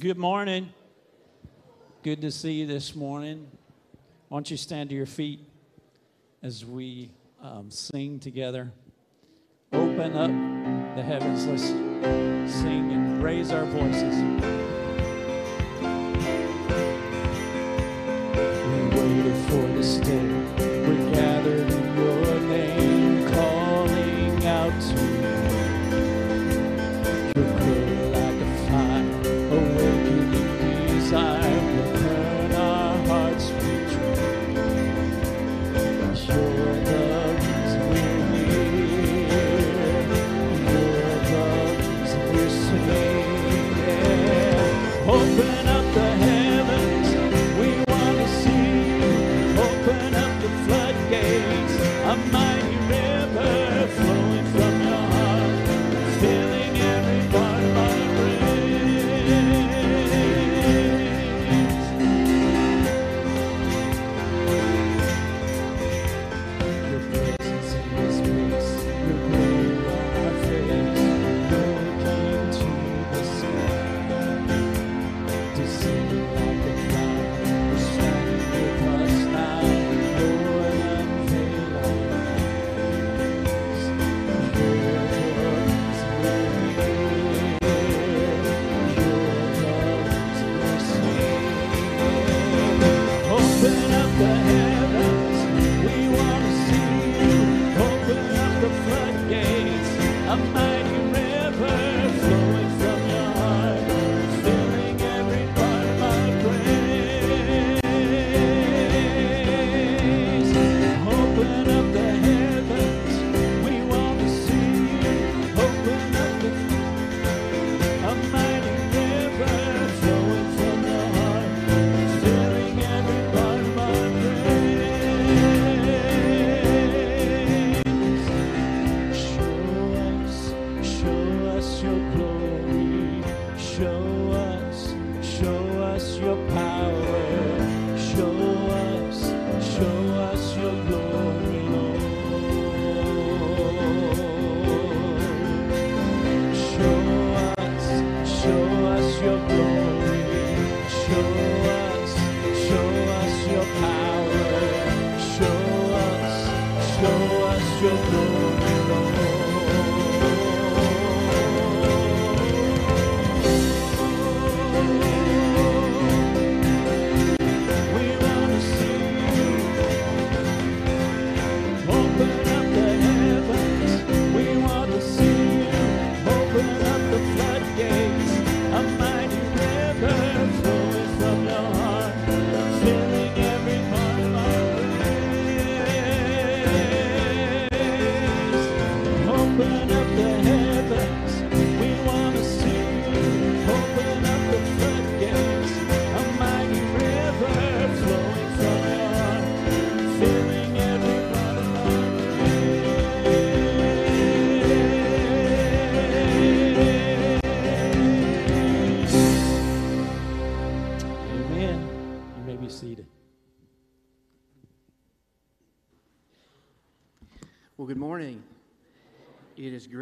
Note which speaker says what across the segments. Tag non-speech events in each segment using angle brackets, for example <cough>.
Speaker 1: Good morning. Good to see you this morning. Why don't you stand to your feet as we um, sing together? Open up the heavens. Let's sing and raise our voices. We waited for this day.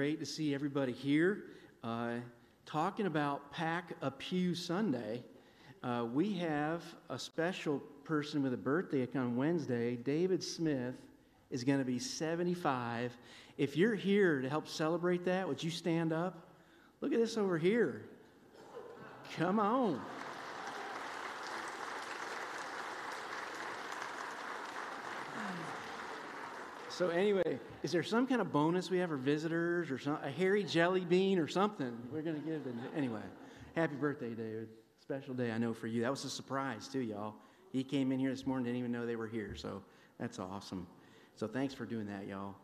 Speaker 2: Great to see everybody here. Uh, talking about Pack a Pew Sunday, uh, we have a special person with a birthday on Wednesday. David Smith is going to be 75. If you're here to help celebrate that, would you stand up? Look at this over here. Come on. So anyway, is there some kind of bonus we have for visitors or some, a hairy jelly bean or something? We're going to give it. Anyway, happy birthday, David. Special day, I know, for you. That was a surprise, too, y'all. He came in here this morning, didn't even know they were here. So that's awesome. So thanks for doing that, y'all.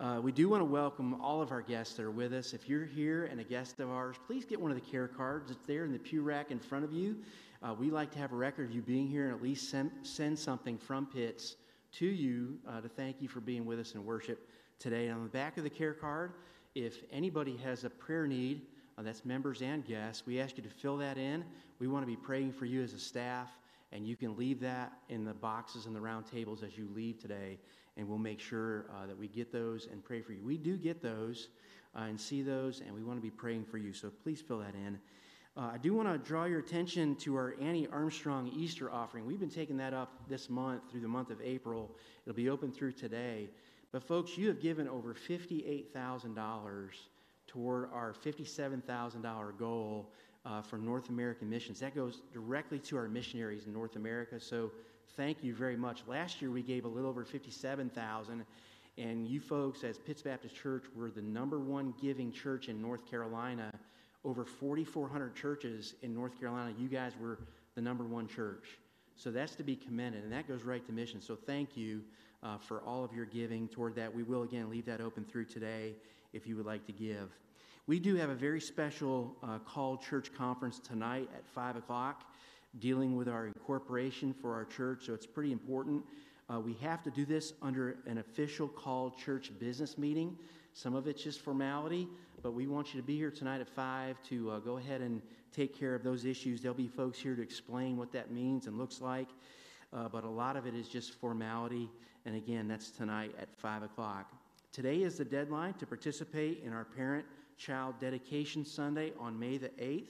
Speaker 2: Uh, we do want to welcome all of our guests that are with us. If you're here and a guest of ours, please get one of the care cards. It's there in the pew rack in front of you. Uh, we like to have a record of you being here and at least send, send something from Pitts to you uh, to thank you for being with us in worship today. On the back of the care card, if anybody has a prayer need, uh, that's members and guests, we ask you to fill that in. We want to be praying for you as a staff, and you can leave that in the boxes and the round tables as you leave today, and we'll make sure uh, that we get those and pray for you. We do get those uh, and see those, and we want to be praying for you, so please fill that in. Uh, I do want to draw your attention to our Annie Armstrong Easter offering. We've been taking that up this month through the month of April. It'll be open through today. But, folks, you have given over $58,000 toward our $57,000 goal uh, for North American missions. That goes directly to our missionaries in North America. So, thank you very much. Last year we gave a little over 57,000 and you folks as Pitts Baptist Church were the number one giving church in North Carolina. Over 4,400 churches in North Carolina, you guys were the number one church. So that's to be commended, and that goes right to mission. So thank you uh, for all of your giving toward that. We will again leave that open through today if you would like to give. We do have a very special uh, called church conference tonight at 5 o'clock dealing with our incorporation for our church, so it's pretty important. Uh, we have to do this under an official call church business meeting. Some of it's just formality, but we want you to be here tonight at 5 to uh, go ahead and take care of those issues. There'll be folks here to explain what that means and looks like, uh, but a lot of it is just formality. And again, that's tonight at 5 o'clock. Today is the deadline to participate in our parent child dedication Sunday on May the 8th.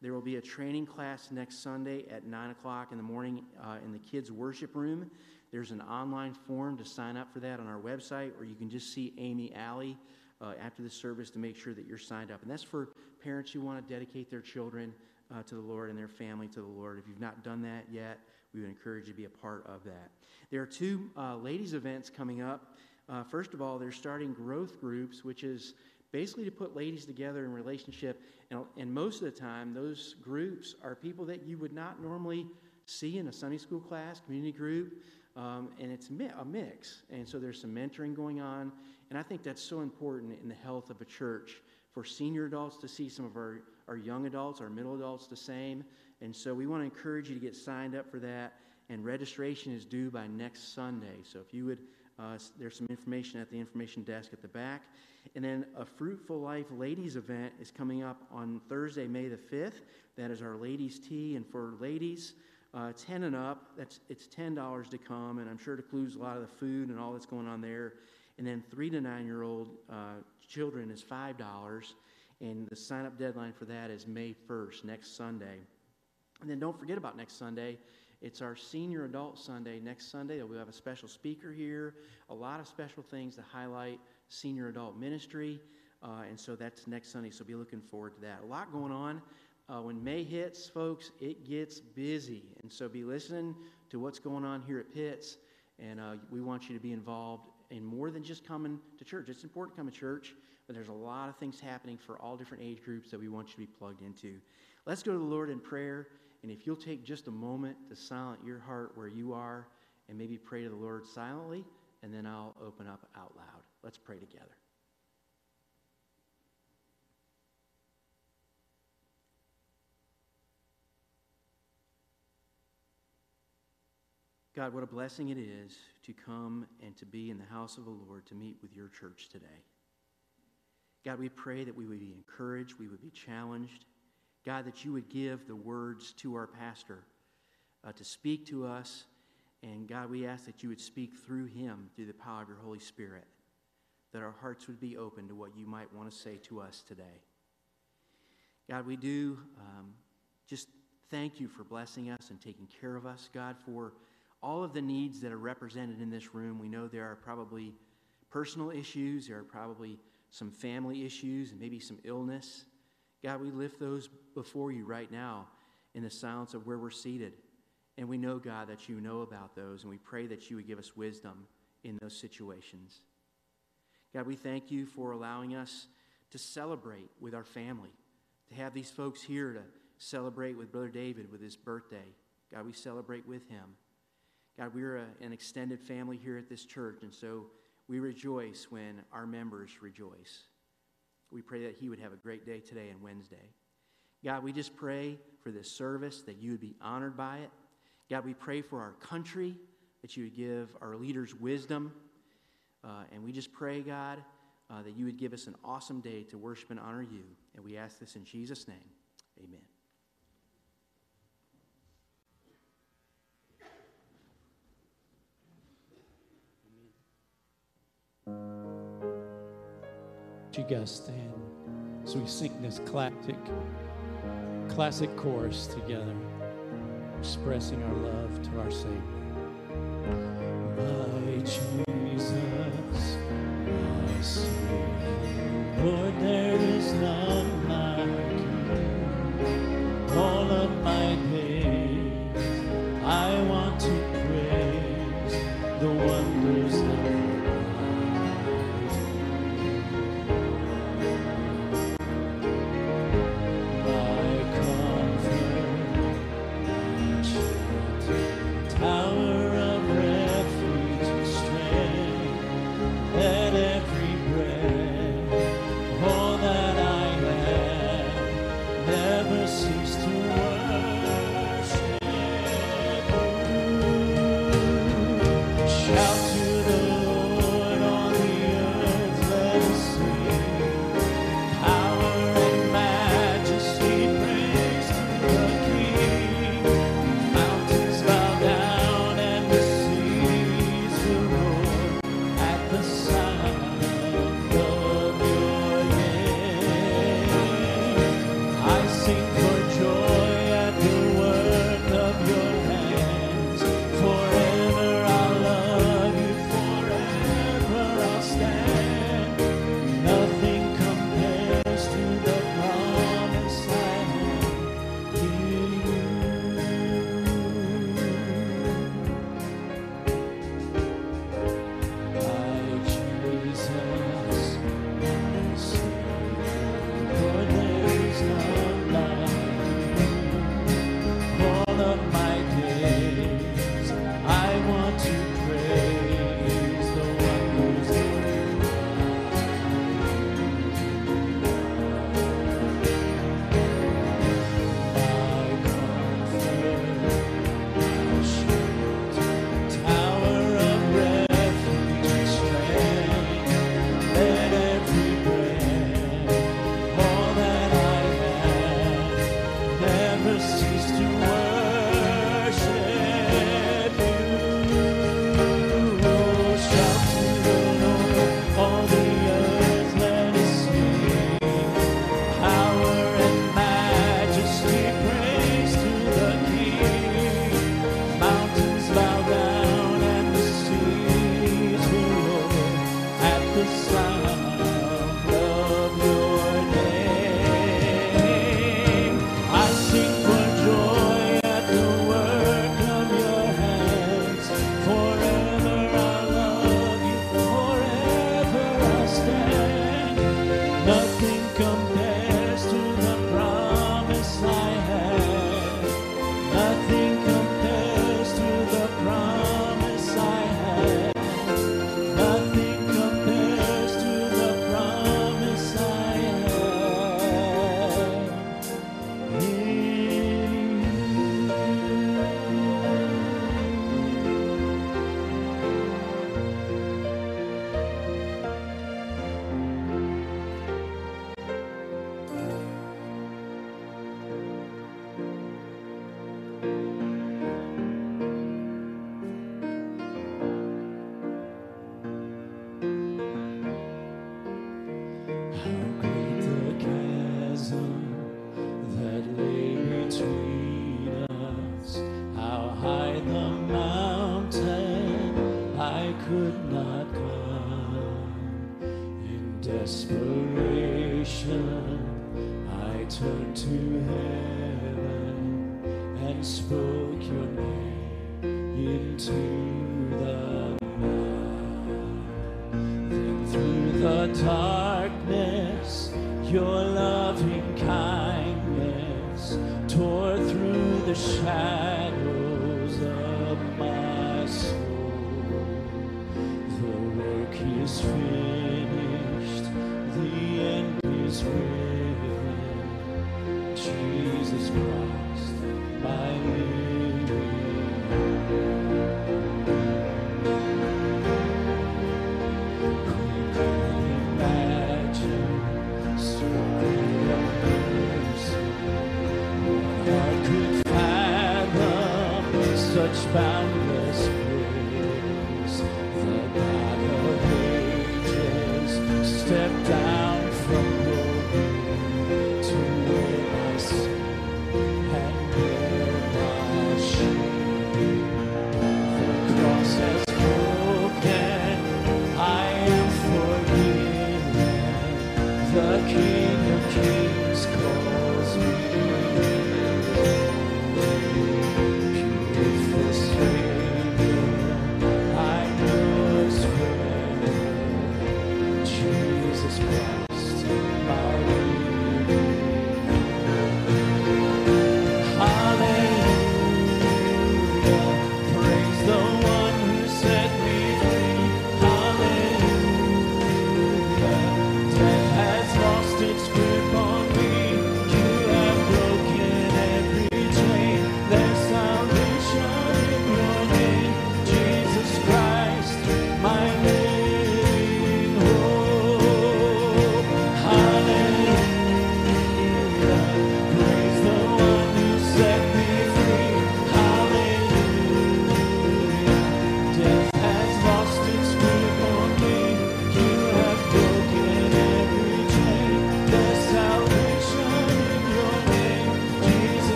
Speaker 2: There will be a training class next Sunday at 9 o'clock in the morning uh, in the kids' worship room. There's an online form to sign up for that on our website, or you can just see Amy Alley uh, after the service to make sure that you're signed up. And that's for parents who want to dedicate their children uh, to the Lord and their family to the Lord. If you've not done that yet, we would encourage you to be a part of that. There are two uh, ladies' events coming up. Uh, first of all, they're starting growth groups, which is basically to put ladies together in relationship. And, and most of the time, those groups are people that you would not normally see in a Sunday school class, community group. Um, and it's a mix. And so there's some mentoring going on. And I think that's so important in the health of a church for senior adults to see some of our, our young adults, our middle adults the same. And so we want to encourage you to get signed up for that. And registration is due by next Sunday. So if you would, uh, there's some information at the information desk at the back. And then a Fruitful Life Ladies event is coming up on Thursday, May the 5th. That is our ladies' tea. And for ladies, uh, 10 and up, that's, it's $10 to come. And I'm sure it includes a lot of the food and all that's going on there. And then three to nine year old uh, children is $5. And the sign up deadline for that is May 1st, next Sunday. And then don't forget about next Sunday. It's our senior adult Sunday next Sunday. We'll have a special speaker here, a lot of special things to highlight senior adult ministry. Uh, and so that's next Sunday, so be looking forward to that. A lot going on. Uh, when May hits, folks, it gets busy. And so be listening to what's going on here at Pitts. And uh, we want you to be involved in more than just coming to church. It's important to come to church, but there's a lot of things happening for all different age groups that we want you to be plugged into. Let's go to the Lord in prayer. And if you'll take just a moment to silent your heart where you are and maybe pray to the Lord silently, and then I'll open up out loud. Let's pray together. God, what a blessing it is to come and to be in the house of the Lord to meet with your church today. God, we pray that we would be encouraged, we would be challenged. God, that you would give the words to our pastor uh, to speak to us. And God, we ask that you would speak through him through the power of your Holy Spirit that our hearts would be open to what you might want to say to us today. God, we do um, just thank you for blessing us and taking care of us. God, for all of the needs that are represented in this room. We know there are probably personal issues, there are probably some family issues, and maybe some illness. God, we lift those before you right now in the silence of where we're seated. And we know, God, that you know about those, and we pray that you would give us wisdom in those situations. God, we thank you for allowing us to celebrate with our family, to have these folks here to celebrate with Brother David with his birthday. God, we celebrate with him. God, we're a, an extended family here at this church, and so we rejoice when our members rejoice. We pray that he would have a great day today and Wednesday. God, we just pray for this service, that you would be honored by it. God, we pray for our country, that you would give our leaders wisdom uh, and we just pray, God, uh, that you would give us an awesome day to worship and honor you. And we ask this in Jesus' name. Amen.
Speaker 1: you guys stand as we sing this classic, classic chorus together, expressing our love to our Savior? My Jesus.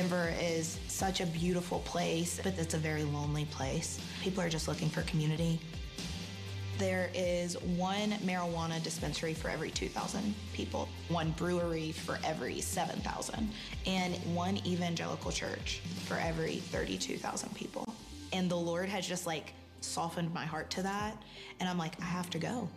Speaker 3: Denver is such a beautiful place, but it's a very lonely place. People are just looking for community. There is one marijuana dispensary for every 2,000 people, one brewery for every 7,000, and one evangelical church for every 32,000 people. And the Lord has just like softened my heart to that. And I'm like, I have to go.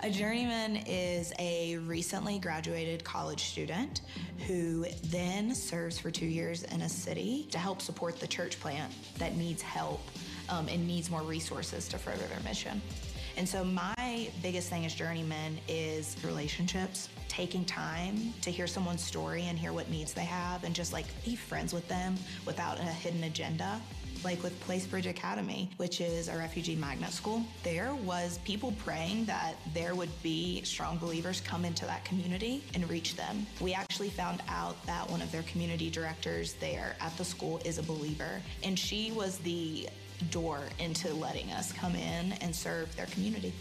Speaker 3: A journeyman is a recently graduated college student who then serves for two years in a city to help support the church plant that needs help um, and needs more resources to further their mission. And so, my biggest thing as journeyman is relationships, taking time to hear someone's story and hear what needs they have, and just like be friends with them without a hidden agenda like with Placebridge Academy, which is a refugee magnet school, there was people praying that there would be strong believers come into that community and reach them. We actually found out that one of their community directors there at the school is a believer, and she was the door into letting us come in and serve their community.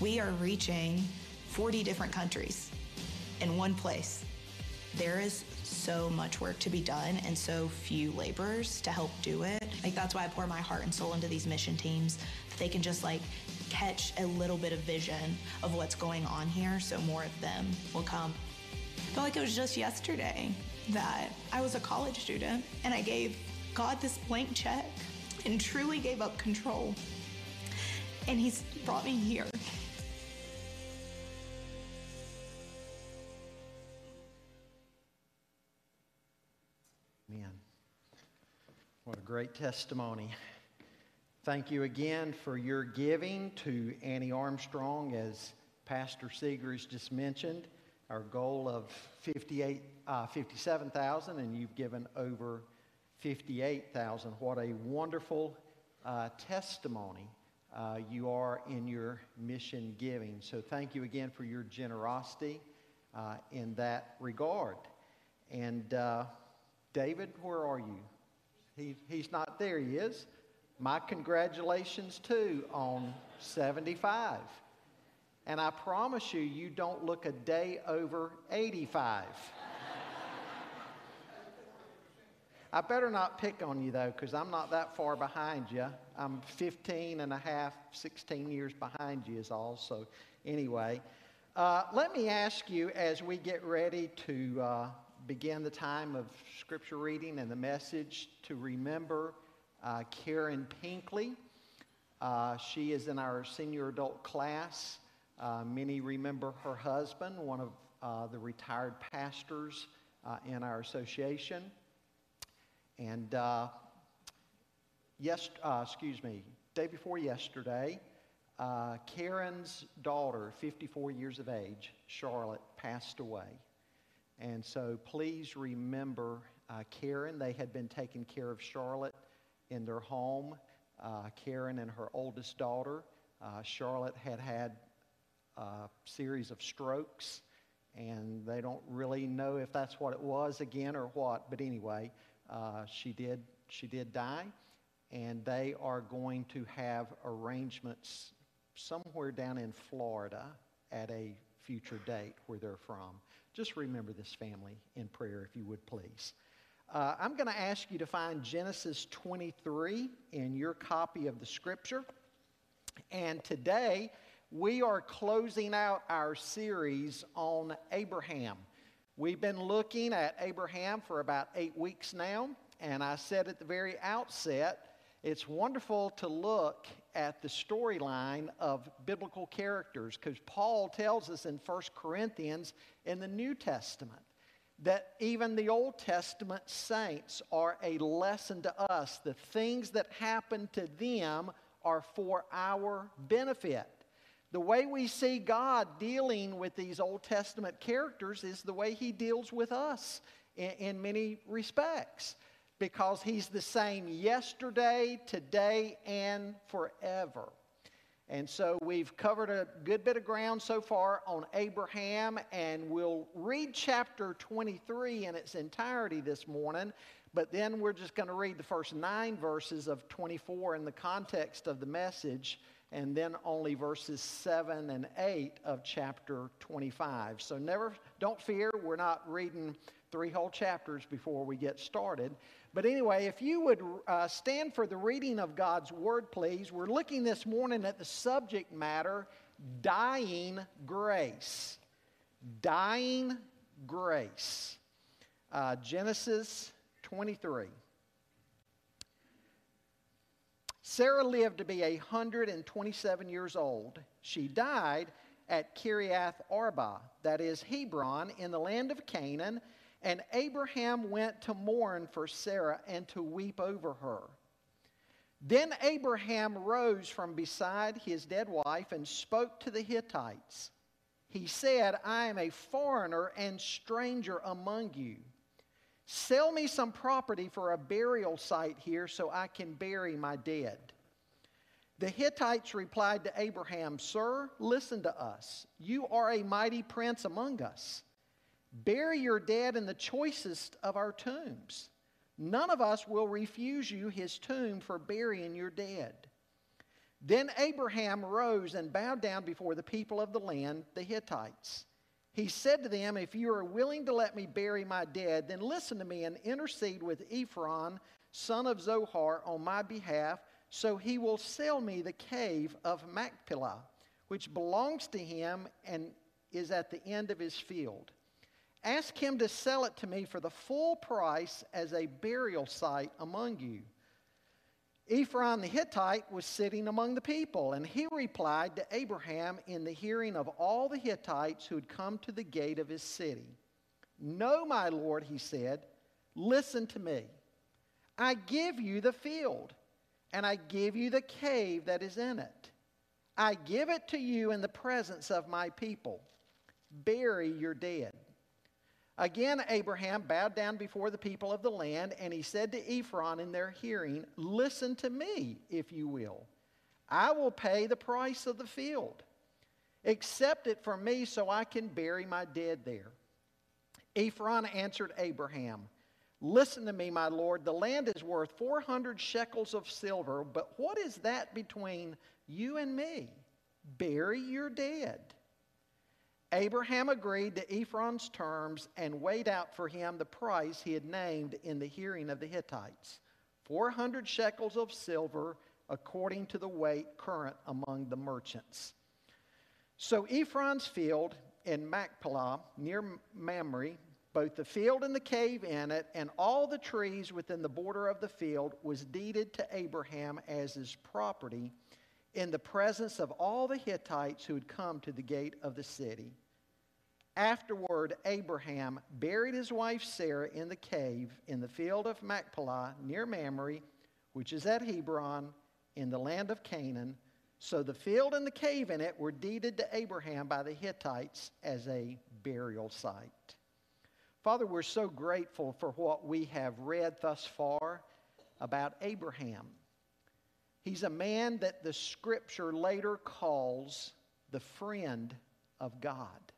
Speaker 3: We are reaching 40 different countries in one place. There is so much work to be done and so few laborers to help do it. Like that's why I pour my heart and soul into these mission teams. That they can just like catch a little bit of vision of what's going on here so more of them will come. I feel like it was just yesterday that I was a college student and I gave God this blank check and truly gave up control. And He's brought me here.
Speaker 4: What a great testimony. Thank you again for your giving to Annie Armstrong, as Pastor Seegers just mentioned. Our goal of 58, uh, 57,000, and you've given over 58,000. What a wonderful uh, testimony uh, you are in your mission giving. So thank you again for your generosity uh, in that regard. And uh, David, where are you? He, he's not there, he is. My congratulations too on 75. And I promise you, you don't look a day over 85. <laughs> I better not pick on you though, because I'm not that far behind you. I'm 15 and a half, 16 years behind you, is all. So, anyway, uh, let me ask you as we get ready to uh, begin the time of scripture reading and the message to remember uh, Karen Pinkley. Uh, she is in our senior adult class. Uh, many remember her husband, one of uh, the retired pastors in our association. And uh, yes, uh, excuse me, day before yesterday, uh, Karen's daughter, 54 years of age, Charlotte, passed away. And so please remember uh, Karen. They had been taking care of Charlotte in their home. Uh, Karen and her oldest daughter. Uh, Charlotte had had a series of strokes, and they don't really know if that's what it was again or what. But anyway, uh, she did she did die, and they are going to have arrangements somewhere down in Florida at a future date where they're from. Just remember this family in prayer, if you would please. Uh, I'm going to ask you to find Genesis 23 in your copy of the scripture. And today we are closing out our series on Abraham. We've been looking at Abraham for about eight weeks now, and I said at the very outset, it's wonderful to look at the storyline of biblical characters because Paul tells us in 1 Corinthians in the New Testament that even the Old Testament saints are a lesson to us. The things that happen to them are for our benefit. The way we see God dealing with these Old Testament characters is the way He deals with us in, in, many respects because He's the same yesterday, today, and forever. And so we've covered a good bit of ground so far on Abraham, and we'll read chapter 23 in its entirety this morning. But then we're just going to read the first nine verses of 24 in the context of the message and then only verses 7 and 8 of chapter 25. So never, don't fear, we're not reading three whole chapters before we get started. But anyway, if you would uh, stand for the reading of God's word, please. We're looking this morning at the subject matter dying grace. Dying grace. Uh, Genesis 23. Sarah lived to be 127 years old. She died at Kiriath Arba, that is Hebron, in the land of Canaan. And Abraham went to mourn for Sarah and to weep over her. Then Abraham rose from beside his dead wife and spoke to the Hittites. He said, I am a foreigner and stranger among you. Sell me some property for a burial site here so I can bury my dead. The Hittites replied to Abraham, Sir, listen to us. You are a mighty prince among us. Bury your dead in the choicest of our tombs. None of us will refuse you his tomb for burying your dead. Then Abraham rose and bowed down before the people of the land, the Hittites. He said to them, If you are willing to let me bury my dead, then listen to me and intercede with Ephron, son of Zohar, on my behalf, so he will sell me the cave of Machpelah, which belongs to him and is at the end of his field. Ask him to sell it to me for the full price as a burial site among you. Ephron the Hittite was sitting among the people, and he replied to Abraham in the hearing of all the Hittites who had come to the gate of his city. No, my Lord, he said, listen to me. I give you the field, and I give you the cave that is in it. I give it to you in the presence of my people. Bury your dead. Again, Abraham bowed down before the people of the land, and he said to Ephron in their hearing, Listen to me, if you will. I will pay the price of the field. Accept it from me so I can bury my dead there. Ephron answered Abraham, Listen to me, my lord. The land is worth 400 shekels of silver, but what is that between you and me? Bury your dead. Abraham agreed to Ephron's terms and weighed out for him the price he had named in the hearing of the Hittites 400 shekels of silver, according to the weight current among the merchants. So Ephron's field in Machpelah, near Mamre, both the field and the cave in it, and all the trees within the border of the field, was deeded to Abraham as his property in the presence of all the Hittites who had come to the gate of the city. Afterward, Abraham buried his wife Sarah in the cave in the field of Machpelah near Mamre, which is at Hebron in the land of Canaan. So the field and the cave in it were deeded to Abraham by the Hittites as a burial site. Father, we're so grateful for what we have read thus far about Abraham. He's a man that the scripture later calls the friend of God.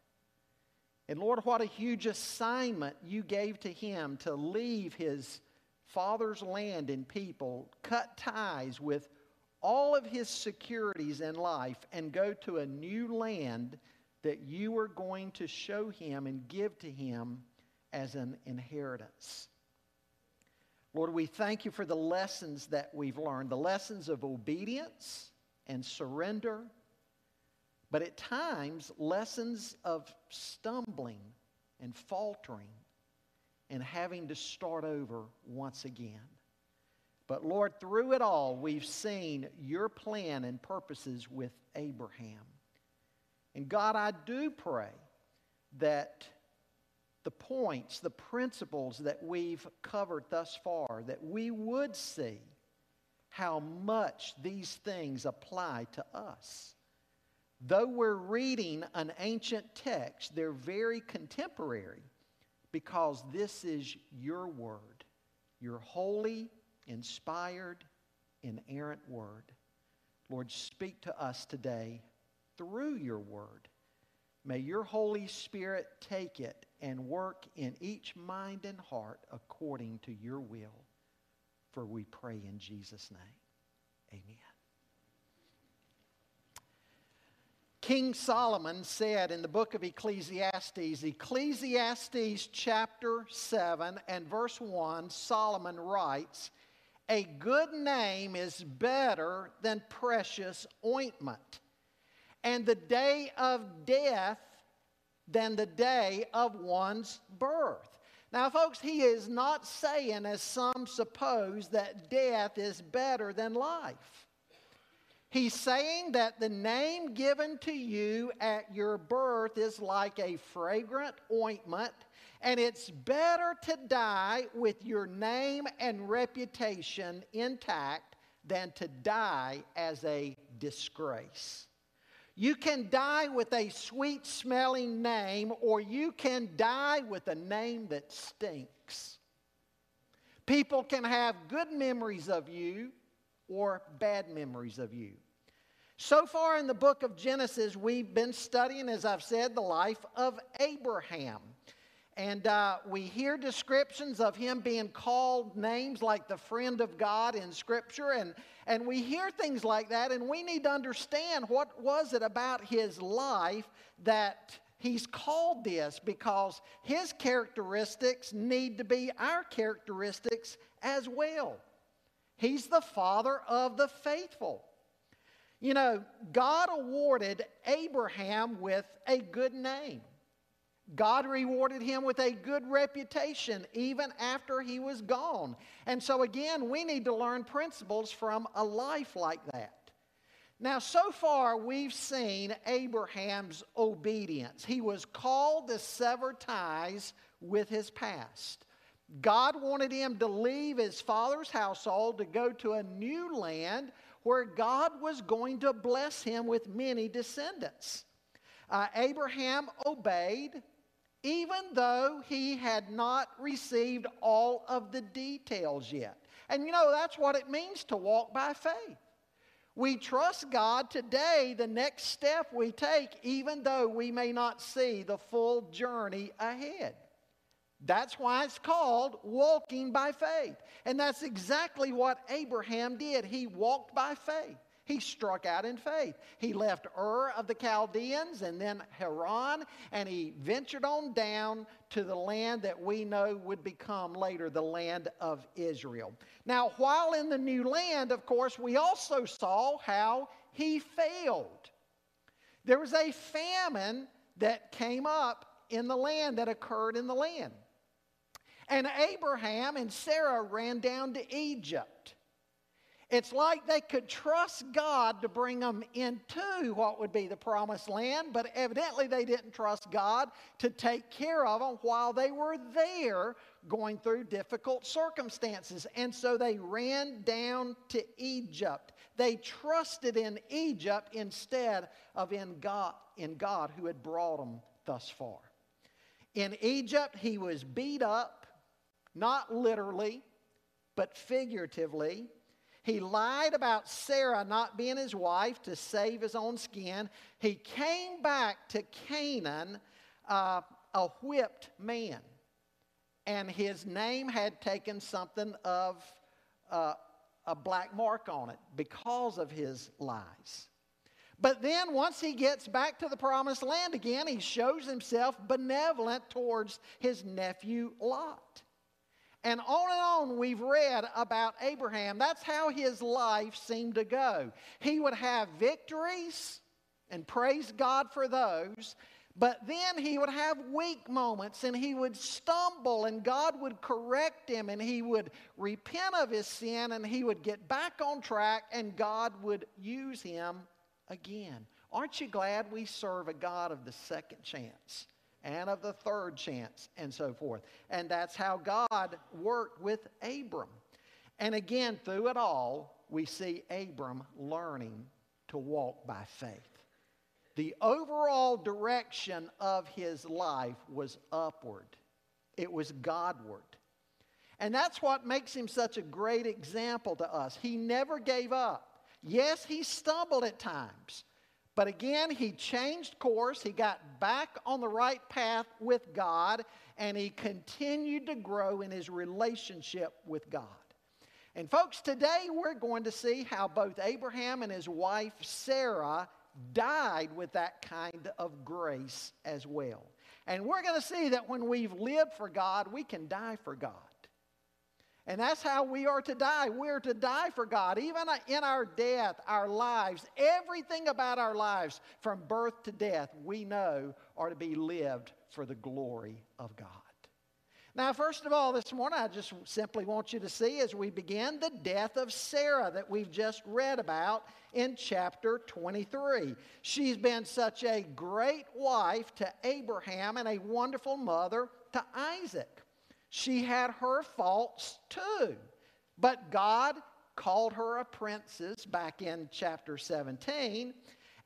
Speaker 4: And Lord, what a huge assignment you gave to him to leave his father's land and people, cut ties with all of his securities in life, and go to a new land that you are going to show him and give to him as an inheritance. Lord, we thank you for the lessons that we've learned the lessons of obedience and surrender, but at times, lessons of stumbling and faltering and having to start over once again. But Lord, through it all, we've seen your plan and purposes with Abraham. And God, I do pray that the points, the principles that we've covered thus far, that we would see how much these things apply to us. Though we're reading an ancient text, they're very contemporary because this is your word, your holy, inspired, inerrant word. Lord, speak to us today through your word. May your Holy Spirit take it and work in each mind and heart according to your will. For we pray in Jesus' name. Amen. King Solomon said in the book of Ecclesiastes, Ecclesiastes chapter 7 and verse 1, Solomon writes, A good name is better than precious ointment, and the day of death than the day of one's birth. Now, folks, he is not saying, as some suppose, that death is better than life. He's saying that the name given to you at your birth is like a fragrant ointment, and it's better to die with your name and reputation intact than to die as a disgrace. You can die with a sweet smelling name, or you can die with a name that stinks. People can have good memories of you or bad memories of you. So far in the book of Genesis, we've been studying, as I've said, the life of Abraham. And uh, we hear descriptions of him being called names like the friend of God in Scripture. And, and we hear things like that, and we need to understand what was it about his life that he's called this because his characteristics need to be our characteristics as well. He's the father of the faithful. You know, God awarded Abraham with a good name. God rewarded him with a good reputation even after he was gone. And so, again, we need to learn principles from a life like that. Now, so far, we've seen Abraham's obedience. He was called to sever ties with his past. God wanted him to leave his father's household to go to a new land where God was going to bless him with many descendants. Uh, Abraham obeyed, even though he had not received all of the details yet. And you know, that's what it means to walk by faith. We trust God today, the next step we take, even though we may not see the full journey ahead. That's why it's called walking by faith. And that's exactly what Abraham did. He walked by faith. He struck out in faith. He left Ur of the Chaldeans and then Haran, and he ventured on down to the land that we know would become later the land of Israel. Now, while in the new land, of course, we also saw how he failed. There was a famine that came up in the land, that occurred in the land. And Abraham and Sarah ran down to Egypt. It's like they could trust God to bring them into what would be the promised land, but evidently they didn't trust God to take care of them while they were there going through difficult circumstances. And so they ran down to Egypt. They trusted in Egypt instead of in God, in God who had brought them thus far. In Egypt, he was beat up, not literally, but figuratively. He lied about Sarah not being his wife to save his own skin. He came back to Canaan uh, a whipped man. And his name had taken something of uh, a black mark on it because of his lies. But then, once he gets back to the promised land again, he shows himself benevolent towards his nephew Lot. And on and on we've read about Abraham. That's how his life seemed to go. He would have victories and praise God for those, but then he would have weak moments and he would stumble and God would correct him and he would repent of his sin and he would get back on track and God would use him again. Aren't you glad we serve a God of the second chance? And of the third chance, and so forth. And that's how God worked with Abram. And again, through it all, we see Abram learning to walk by faith. The overall direction of his life was upward, it was Godward. And that's what makes him such a great example to us. He never gave up. Yes, he stumbled at times. But again, he changed course. He got back on the right path with God, and he continued to grow in his relationship with God. And, folks, today we're going to see how both Abraham and his wife Sarah died with that kind of grace as well. And we're going to see that when we've lived for God, we can die for God. And that's how we are to die. We're to die for God. Even in our death, our lives, everything about our lives, from birth to death, we know are to be lived for the glory of God. Now, first of all, this morning, I just simply want you to see as we begin the death of Sarah that we've just read about in chapter 23. She's been such a great wife to Abraham and a wonderful mother to Isaac. She had her faults too. But God called her a princess back in chapter 17.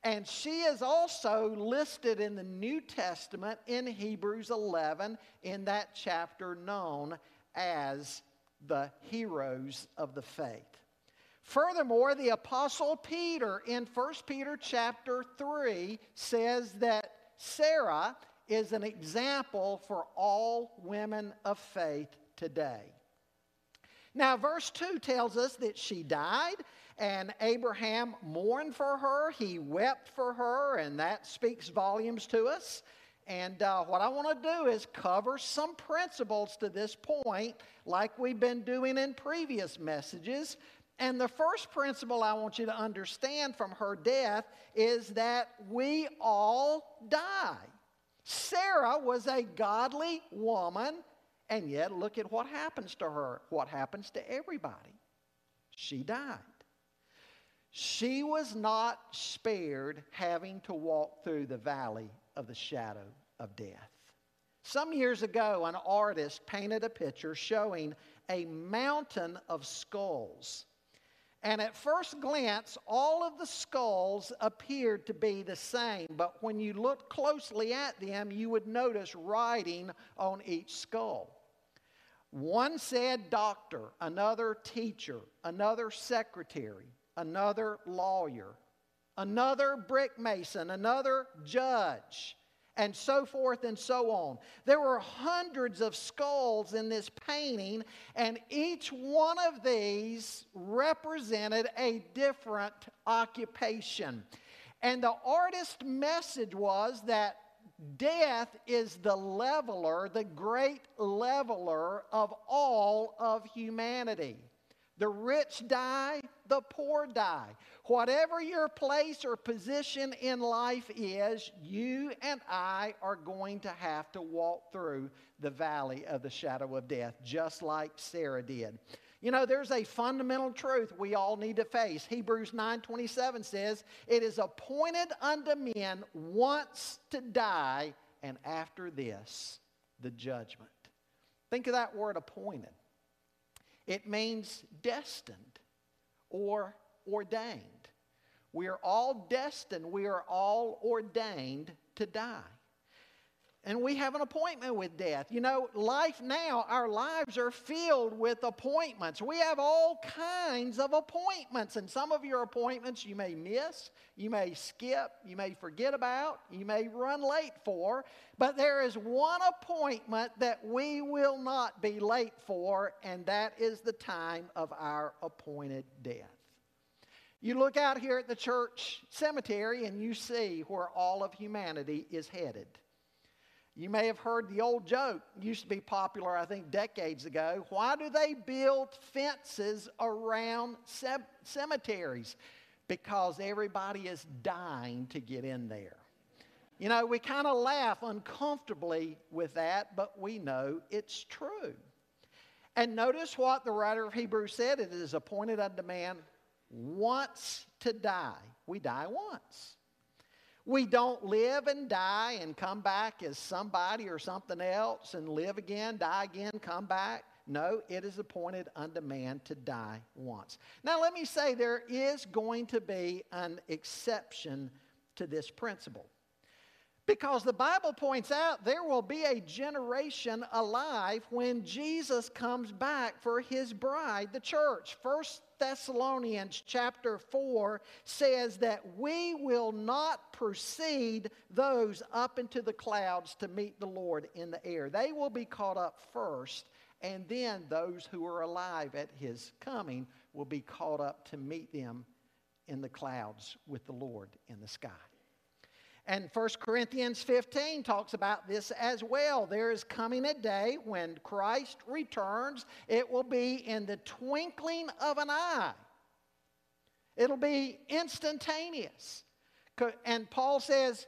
Speaker 4: And she is also listed in the New Testament in Hebrews 11 in that chapter known as the heroes of the faith. Furthermore, the apostle Peter in 1 Peter chapter 3 says that Sarah is an example for all women of faith today. Now, verse 2 tells us that she died, and Abraham mourned for her. He wept for her, and that speaks volumes to us. And uh, what I want to do is cover some principles to this point, like we've been doing in previous messages. And the first principle I want you to understand from her death is that we all die. Sarah was a godly woman, and yet look at what happens to her, what happens to everybody. She died. She was not spared having to walk through the valley of the shadow of death. Some years ago, an artist painted a picture showing a mountain of skulls. And at first glance, all of the skulls appeared to be the same, but when you looked closely at them, you would notice writing on each skull. One said doctor, another teacher, another secretary, another lawyer, another brick mason, another judge and so forth and so on. There were hundreds of skulls in this painting, and each one of these represented a different occupation. And the artist's message was that death is the leveler, the great leveler of all of humanity. The rich die, the poor die. Whatever your place or position in life is, you and I are going to have to walk through the valley of the shadow of death, just like Sarah did. You know, there's a fundamental truth we all need to face. Hebrews 9:27 says, "It is appointed unto men once to die, and after this, the judgment." Think of that word appointed. It means destined or ordained. We are all destined, we are all ordained to die. And we have an appointment with death. You know, life now, our lives are filled with appointments. We have all kinds of appointments. And some of your appointments you may miss, you may skip, you may forget about, you may run late for. But there is one appointment that we will not be late for, and that is the time of our appointed death. You look out here at the church cemetery and you see where all of humanity is headed. You may have heard the old joke, used to be popular, I think, decades ago. Why do they build fences around cemeteries? Because everybody is dying to get in there. You know, we kind of laugh uncomfortably with that, but we know it's true. And notice what the writer of Hebrews said it is appointed unto man once to die. We die once. We don't live and die and come back as somebody or something else and live again, die again, come back. No, it is appointed unto man to die once. Now, let me say there is going to be an exception to this principle. Because the Bible points out there will be a generation alive when Jesus comes back for his bride, the church. First Thessalonians chapter 4 says that we will not precede those up into the clouds to meet the Lord in the air. They will be caught up first, and then those who are alive at his coming will be caught up to meet them in the clouds with the Lord in the sky. And 1 Corinthians 15 talks about this as well. There is coming a day when Christ returns, it will be in the twinkling of an eye, it'll be instantaneous. And Paul says,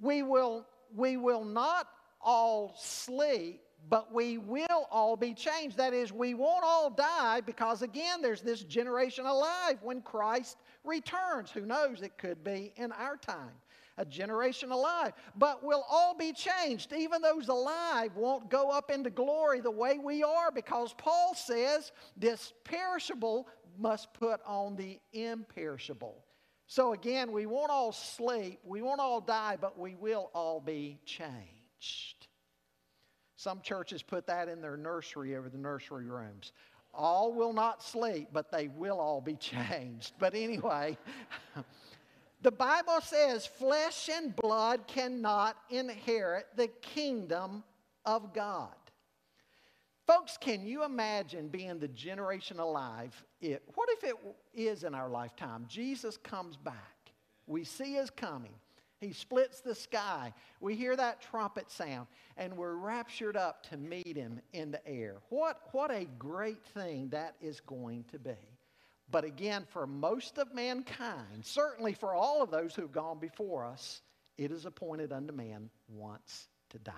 Speaker 4: we will, we will not all sleep, but we will all be changed. That is, we won't all die because, again, there's this generation alive when Christ returns. Who knows? It could be in our time a generation alive. But we'll all be changed. Even those alive won't go up into glory the way we are because Paul says this perishable must put on the imperishable. So again, we won't all sleep, we won't all die, but we will all be changed. Some churches put that in their nursery over the nursery rooms. All will not sleep, but they will all be <laughs> changed. But anyway, <laughs> The Bible says flesh and blood cannot inherit the kingdom of God. Folks, can you imagine being the generation alive? It, what if it is in our lifetime? Jesus comes back. We see his coming. He splits the sky. We hear that trumpet sound, and we're raptured up to meet him in the air. What, what a great thing that is going to be. But again, for most of mankind, certainly for all of those who've gone before us, it is appointed unto man once to die.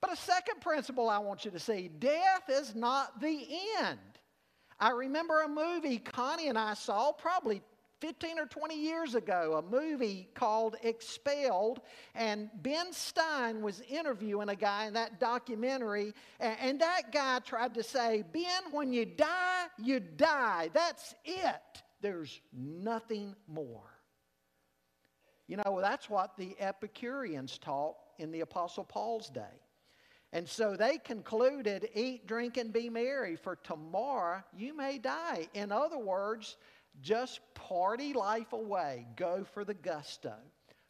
Speaker 4: But a second principle I want you to see death is not the end. I remember a movie Connie and I saw probably 15 or 20 years ago, a movie called Expelled, and Ben Stein was interviewing a guy in that documentary, and that guy tried to say, Ben, when you die, you die. That's it. There's nothing more. You know, that's what the Epicureans taught in the Apostle Paul's day. And so they concluded eat, drink, and be merry, for tomorrow you may die. In other words, just party life away, go for the gusto.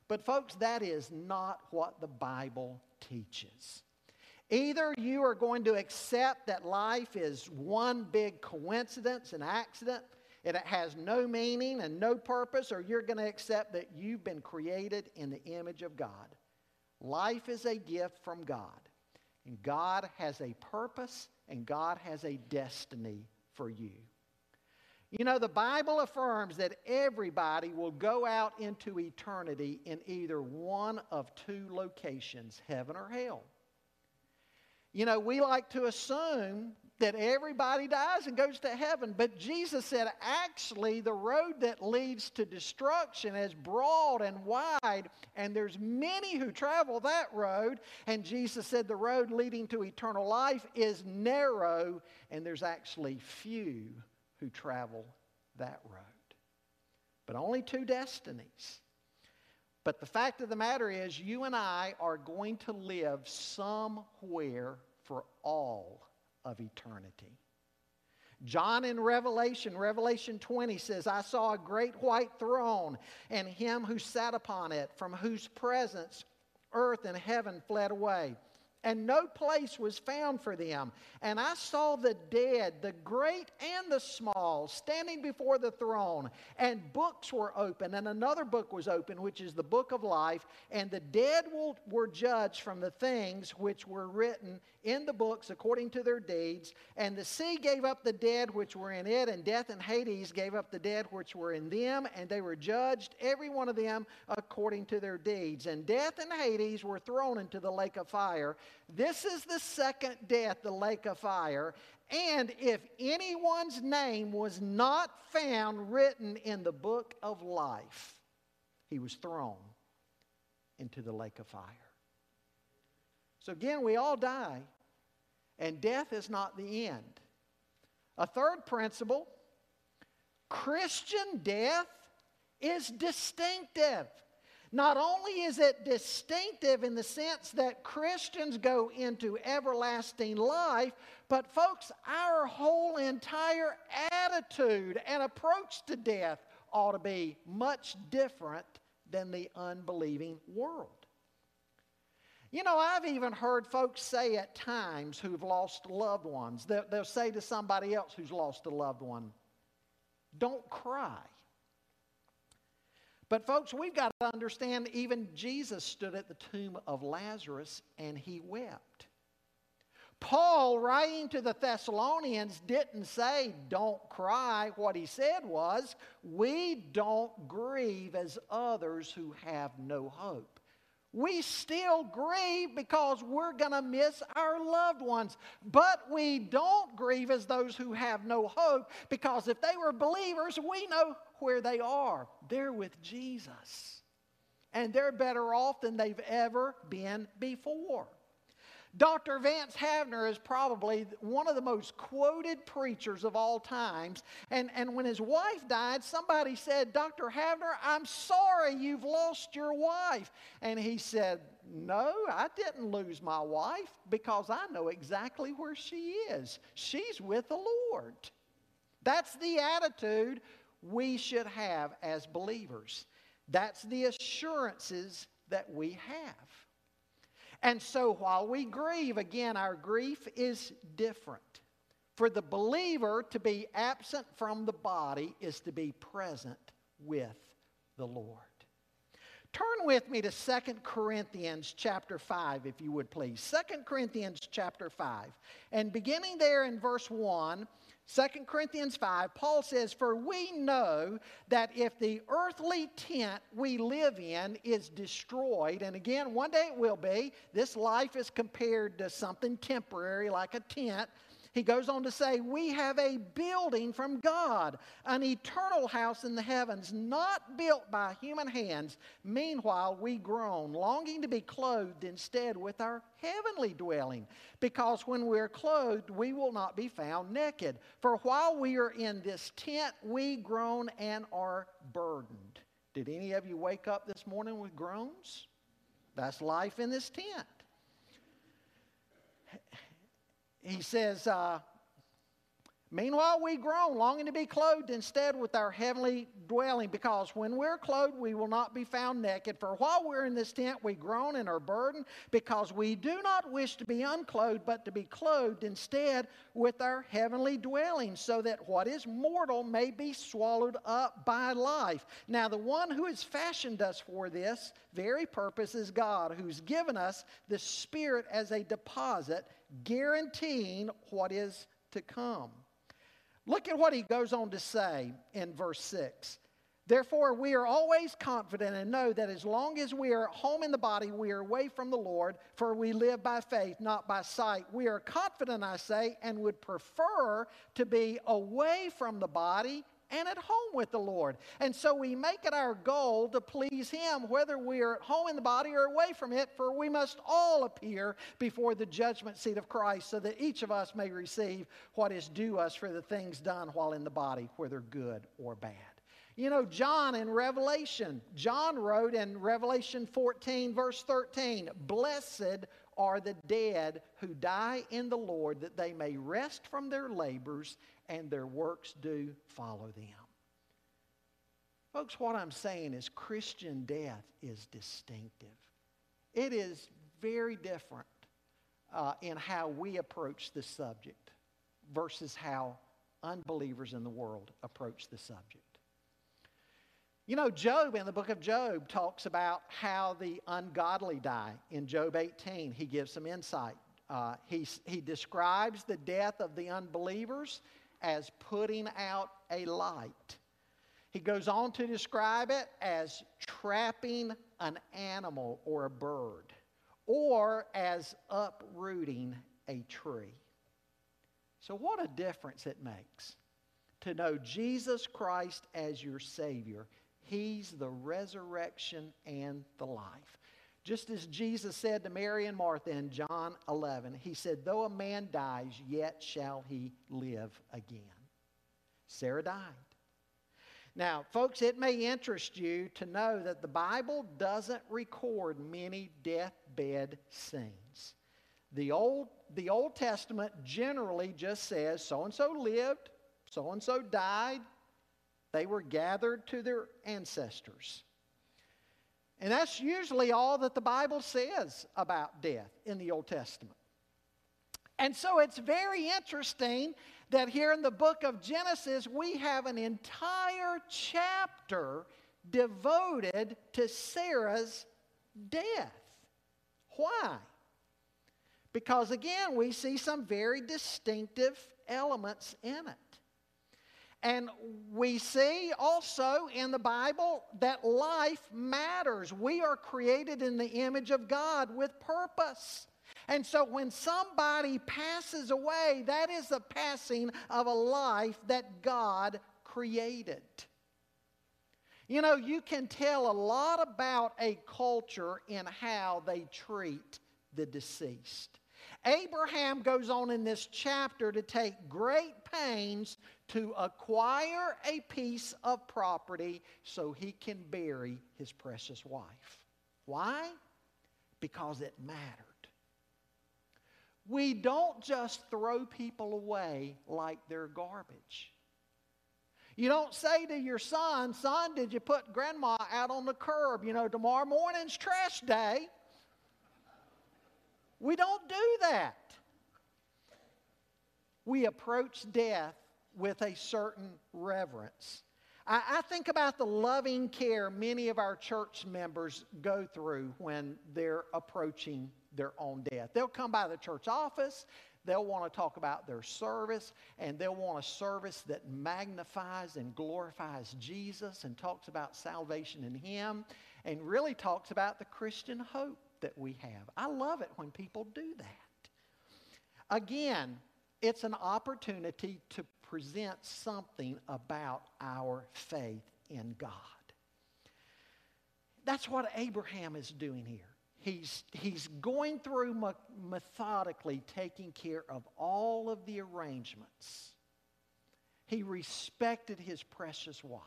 Speaker 4: But, folks, that is not what the Bible teaches. Either you are going to accept that life is one big coincidence, an accident, and it has no meaning and no purpose, or you're going to accept that you've been created in the image of God. Life is a gift from God. And God has a purpose and God has a destiny for you. You know, the Bible affirms that everybody will go out into eternity in either one of two locations, heaven or hell. You know, we like to assume that everybody dies and goes to heaven. But Jesus said, actually, the road that leads to destruction is broad and wide, and there's many who travel that road. And Jesus said, the road leading to eternal life is narrow, and there's actually few who travel that road. But only two destinies. But the fact of the matter is, you and I are going to live somewhere for all of eternity. John in Revelation, Revelation 20 says, I saw a great white throne and him who sat upon it, from whose presence earth and heaven fled away and no place was found for them. And I saw the dead, the great and the small, standing before the throne, and books were open, and another book was open, which is the book of life, and the dead were judged from the things which were written in the books according to their deeds. And the sea gave up the dead which were in it, and death and Hades gave up the dead which were in them, and they were judged, every one of them, according to their deeds. And death and Hades were thrown into the lake of fire. This is the second death, the lake of fire. And if anyone's name was not found written in the book of life, he was thrown into the lake of fire. So again, we all die, and death is not the end. A third principle Christian death is distinctive. Not only is it distinctive in the sense that Christians go into everlasting life, but folks, our whole entire attitude and approach to death ought to be much different than the unbelieving world. You know, I've even heard folks say at times who've lost loved ones, they'll, they'll say to somebody else who's lost a loved one, don't cry. But, folks, we've got to understand even Jesus stood at the tomb of Lazarus and he wept. Paul, writing to the Thessalonians, didn't say, Don't cry. What he said was, We don't grieve as others who have no hope. We still grieve because we're going to miss our loved ones. But we don't grieve as those who have no hope because if they were believers, we know where they are. They're with Jesus. And they're better off than they've ever been before. Dr. Vance Havner is probably one of the most quoted preachers of all times. And, and when his wife died, somebody said, Dr. Havner, I'm sorry you've lost your wife. And he said, No, I didn't lose my wife because I know exactly where she is. She's with the Lord. That's the attitude we should have as believers. That's the assurances that we have. And so while we grieve, again, our grief is different. For the believer to be absent from the body is to be present with the Lord. Turn with me to 2 Corinthians chapter 5, if you would please. 2 Corinthians chapter 5. And beginning there in verse 1, 2 Corinthians 5, Paul says, For we know that if the earthly tent we live in is destroyed, and again, one day it will be, this life is compared to something temporary like a tent he goes on to say, We have a building from God, an eternal house in the heavens, not built by human hands. Meanwhile, we groan, longing to be clothed instead with our heavenly dwelling, because when we're clothed, we will not be found naked. For while we are in this tent, we groan and are burdened. Did any of you wake up this morning with groans? That's life in this tent he says, uh, Meanwhile, we groan, longing to be clothed instead with our heavenly dwelling, because when we're clothed, we will not be found naked. For while we're in this tent, we groan and are burdened, because we do not wish to be unclothed, but to be clothed instead with our heavenly dwelling, so that what is mortal may be swallowed up by life. Now, the one who has fashioned us for this very purpose is God, who's given us the Spirit as a deposit, guaranteeing what is to come. Look at what he goes on to say in verse 6. Therefore, we are always confident and know that as long as we are home in the body, we are away from the Lord, for we live by faith, not by sight. We are confident, I say, and would prefer to be away from the body and at home with the Lord. And so we make it our goal to please Him, whether we are at home in the body or away from it, for we must all appear before the judgment seat of Christ, so that each of us may receive what is due us for the things done while in the body, whether good or bad. You know, John in Revelation, John wrote in Revelation 14, verse 13, Blessed are the dead who die in the Lord, that they may rest from their labors and their works do follow them. Folks, what I'm saying is Christian death is distinctive. It is very different uh, in how we approach the subject versus how unbelievers in the world approach the subject. You know, Job in the book of Job talks about how the ungodly die. In Job 18, he gives some insight. Uh, he, he describes the death of the unbelievers as putting out a light. He goes on to describe it as trapping an animal or a bird, or as uprooting a tree. So, what a difference it makes to know Jesus Christ as your Savior. He's the resurrection and the life. Just as Jesus said to Mary and Martha in John 11, he said, Though a man dies, yet shall he live again. Sarah died. Now, folks, it may interest you to know that the Bible doesn't record many deathbed scenes. The Old, the Old Testament generally just says so and so lived, so and so died, they were gathered to their ancestors. And that's usually all that the Bible says about death in the Old Testament. And so it's very interesting that here in the book of Genesis, we have an entire chapter devoted to Sarah's death. Why? Because again, we see some very distinctive elements in it. And we see also in the Bible that life matters. We are created in the image of God with purpose. And so when somebody passes away, that is the passing of a life that God created. You know, you can tell a lot about a culture in how they treat the deceased. Abraham goes on in this chapter to take great pains to acquire a piece of property so he can bury his precious wife. Why? Because it mattered. We don't just throw people away like they're garbage. You don't say to your son, Son, did you put grandma out on the curb? You know, tomorrow morning's trash day. We don't do that. We approach death with a certain reverence. I, I, think about the loving care many of our church members go through when they're approaching their own death. They'll come by the church office, they'll want to talk about their service, and they'll want a service that magnifies and glorifies Jesus and talks about salvation in Him and really talks about the Christian hope that we have. I love it when people do that. Again, it's an opportunity to present something about our faith in God. That's what Abraham is doing here. He's, he's going through methodically taking care of all of the arrangements. He respected his precious wife.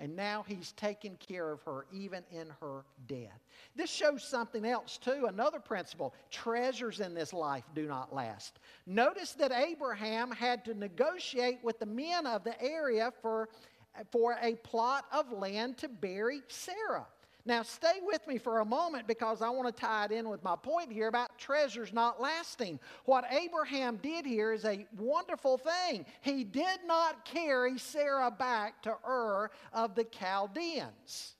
Speaker 4: And now he's taken care of her even in her death. This shows something else, too. Another principle treasures in this life do not last. Notice that Abraham had to negotiate with the men of the area for, for a plot of land to bury Sarah. Now, stay with me for a moment because I want to tie it in with my point here about treasures not lasting. What Abraham did here is a wonderful thing. He did not carry Sarah back to Ur of the Chaldeans.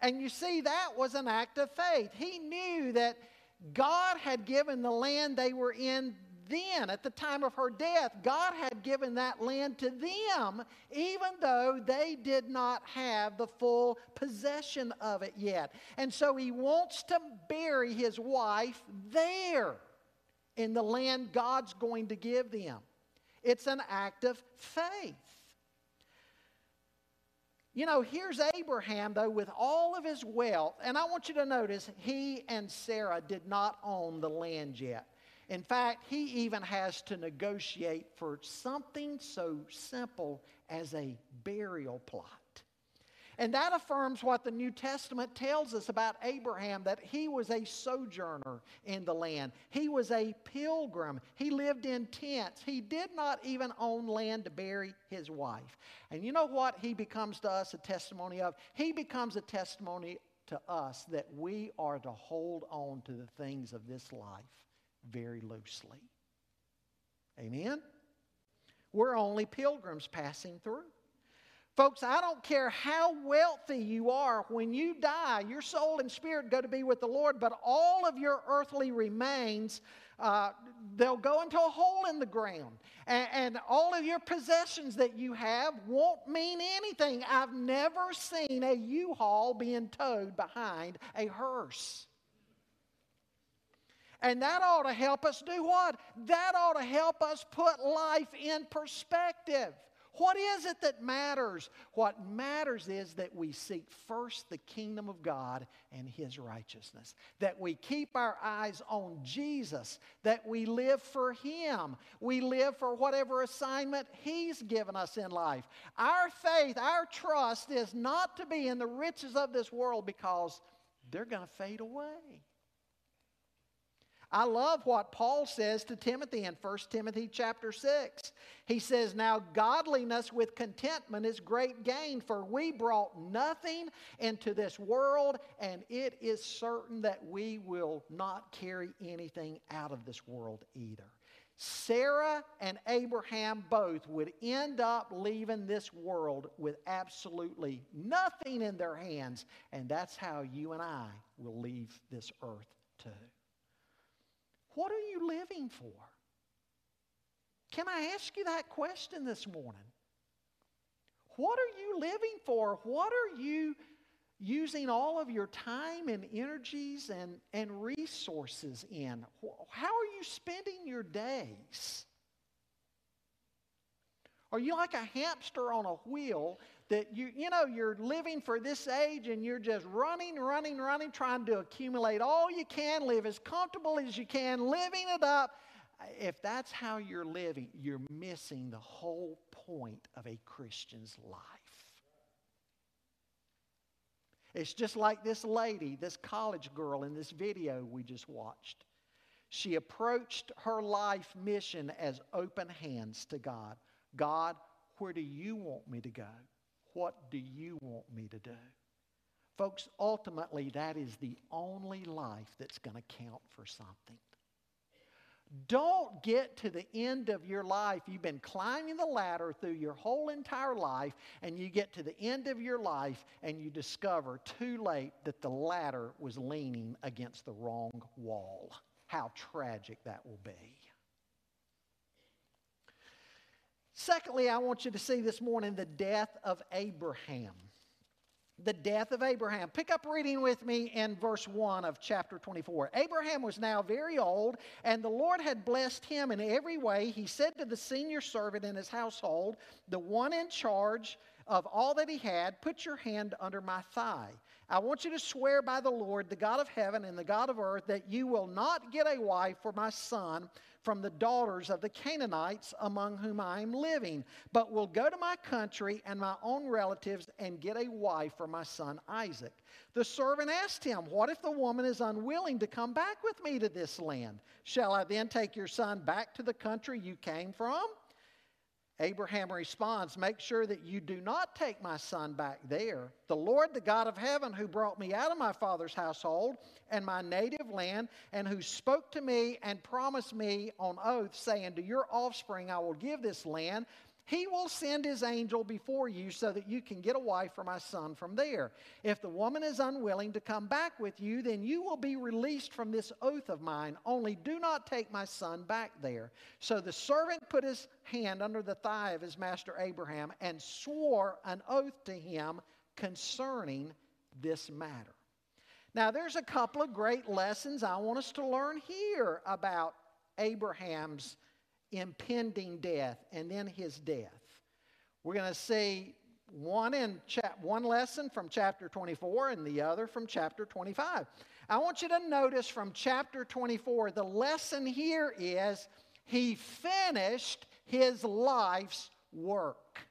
Speaker 4: And you see, that was an act of faith. He knew that God had given the land they were in then, at the time of her death, God had given that land to them, even though they did not have the full possession of it yet. And so he wants to bury his wife there in the land God's going to give them. It's an act of faith. You know, here's Abraham, though, with all of his wealth. And I want you to notice he and Sarah did not own the land yet. In fact, he even has to negotiate for something so simple as a burial plot. And that affirms what the New Testament tells us about Abraham that he was a sojourner in the land. He was a pilgrim. He lived in tents. He did not even own land to bury his wife. And you know what he becomes to us a testimony of? He becomes a testimony to us that we are to hold on to the things of this life very loosely. Amen? We're only pilgrims passing through. Folks, I don't care how wealthy you are, when you die, your soul and spirit go to be with the Lord, but all of your earthly remains, uh, they'll go into a hole in the ground. And, and all of your possessions that you have won't mean anything. I've never seen a U Haul being towed behind a hearse. And that ought to help us do what? That ought to help us put life in perspective. What is it that matters? What matters is that we seek first the kingdom of God and His righteousness, that we keep our eyes on Jesus, that we live for Him, we live for whatever assignment He's given us in life. Our faith, our trust is not to be in the riches of this world because they're going to fade away. I love what Paul says to Timothy in 1 Timothy chapter 6. He says, Now godliness with contentment is great gain, for we brought nothing into this world, and it is certain that we will not carry anything out of this world either. Sarah and Abraham both would end up leaving this world with absolutely nothing in their hands, and that's how you and I will leave this earth too. What are you living for? Can I ask you that question this morning? What are you living for? What are you using all of your time and energies and, and resources in? How are you spending your days? Are you like a hamster on a wheel that you, you know, you're living for this age and you're just running, running, running, trying to accumulate all you can, live as comfortable as you can, living it up. If that's how you're living, you're missing the whole point of a Christian's life. It's just like this lady, this college girl in this video we just watched. She approached her life mission as open hands to God. God, where do you want me to go? What do you want me to do? Folks, ultimately, that is the only life that's going to count for something. Don't get to the end of your life. You've been climbing the ladder through your whole entire life, and you get to the end of your life and you discover too late that the ladder was leaning against the wrong wall. How tragic that will be. Secondly, I want you to see this morning the death of Abraham the death of Abraham. Pick up reading with me in verse 1 of chapter 24. Abraham was now very old, and the Lord had blessed him in every way. He said to the senior servant in his household, the one in charge of all that he had, Put your hand under my thigh. I want you to swear by the Lord, the God of heaven and the God of earth, that you will not get a wife for my son from the daughters of the Canaanites among whom I am living, but will go to my country and my own relatives and get a wife for my son Isaac. The servant asked him, What if the woman is unwilling to come back with me to this land? Shall I then take your son back to the country you came from? Abraham responds, Make sure that you do not take my son back there. The Lord, the God of heaven, who brought me out of my father's household and my native land, and who spoke to me and promised me on oath, saying, To your offspring I will give this land, he will send his angel before you so that you can get a wife for my son from there. If the woman is unwilling to come back with you, then you will be released from this oath of mine. Only do not take my son back there. So the servant put his hand under the thigh of his master Abraham and swore an oath to him concerning this matter. Now, there's a couple of great lessons I want us to learn here about Abraham's impending death and then his death. We're going to see one in cha- one lesson from chapter 24 and the other from chapter 25. I want you to notice from chapter 24 the lesson here is he finished his life's work.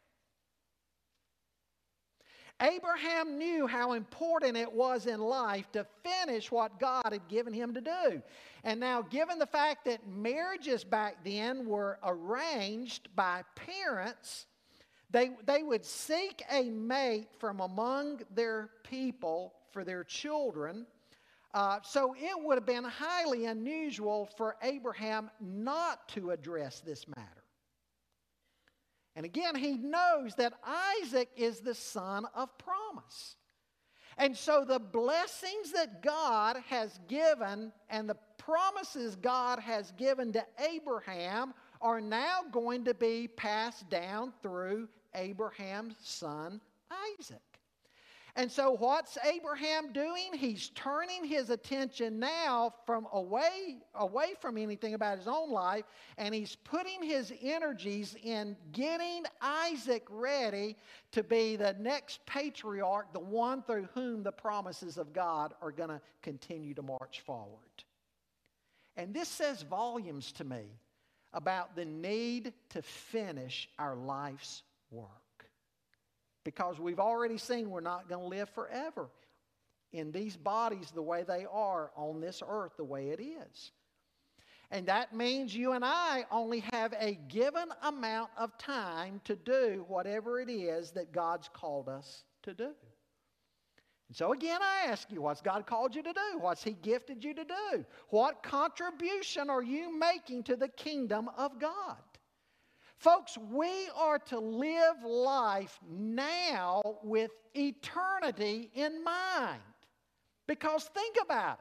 Speaker 4: Abraham knew how important it was in life to finish what God had given him to do. And now, given the fact that marriages back then were arranged by parents, they, they would seek a mate from among their people for their children. Uh, so it would have been highly unusual for Abraham not to address this matter. And again, he knows that Isaac is the son of promise. And so the blessings that God has given and the promises God has given to Abraham are now going to be passed down through Abraham's son Isaac. And so, what's Abraham doing? He's turning his attention now from away, away from anything about his own life, and he's putting his energies in getting Isaac ready to be the next patriarch, the one through whom the promises of God are going to continue to march forward. And this says volumes to me about the need to finish our life's work because we've already seen we're not going to live forever in these bodies the way they are on this earth the way it is. And that means you and I only have a given amount of time to do whatever it is that God's called us to do. And so, again, I ask you, what's God called you to do? What's He gifted you to do? What contribution are you making to the kingdom of God? Folks, we are to live life now with eternity in mind. Because think about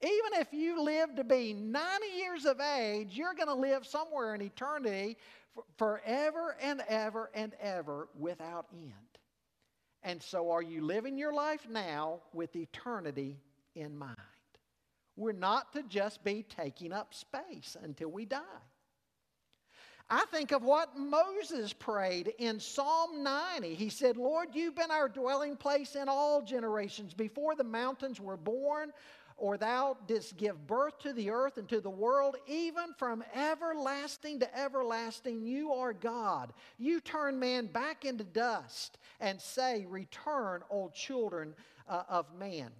Speaker 4: it. Even if you live to be 90 years of age, you're going to live somewhere in eternity forever and ever and ever without end. And so, are you living your life now with eternity in mind? We're not to just be taking up space until we die. I think of what Moses prayed in Psalm 90. He said, Lord, you've been our dwelling place in all generations. Before the mountains were born, or thou didst give birth to the earth and to the world, even from everlasting to everlasting, you are God. You turn man back into dust and say, Return, O children uh, of man.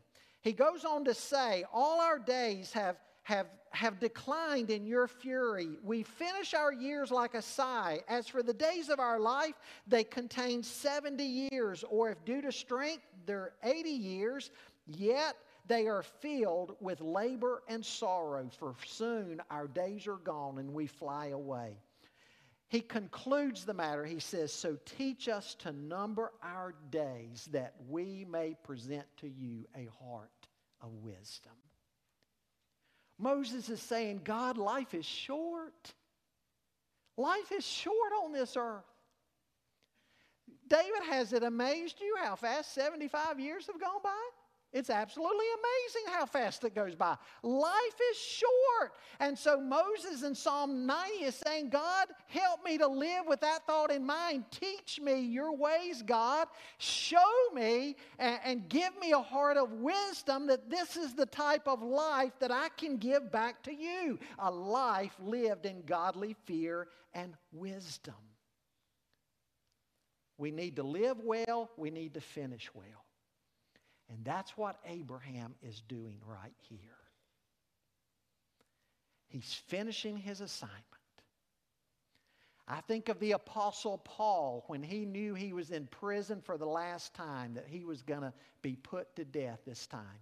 Speaker 4: He goes on to say, All our days have have, have declined in your fury. We finish our years like a sigh. As for the days of our life, they contain 70 years, or if due to strength, they're 80 years, yet they are filled with labor and sorrow, for soon our days are gone and we fly away. He concludes the matter. He says, So teach us to number our days that we may present to you a heart of wisdom. Moses is saying, God, life is short. Life is short on this earth. David, has it amazed you how fast 75 years have gone by? It's absolutely amazing how fast it goes by. Life is short. And so Moses in Psalm 90 is saying, God, help me to live with that thought in mind. Teach me your ways, God. Show me and, and give me a heart of wisdom that this is the type of life that I can give back to you a life lived in godly fear and wisdom. We need to live well, we need to finish well. And that's what Abraham is doing right here. He's finishing his assignment. I think of the Apostle Paul when he knew he was in prison for the last time, that he was going to be put to death this time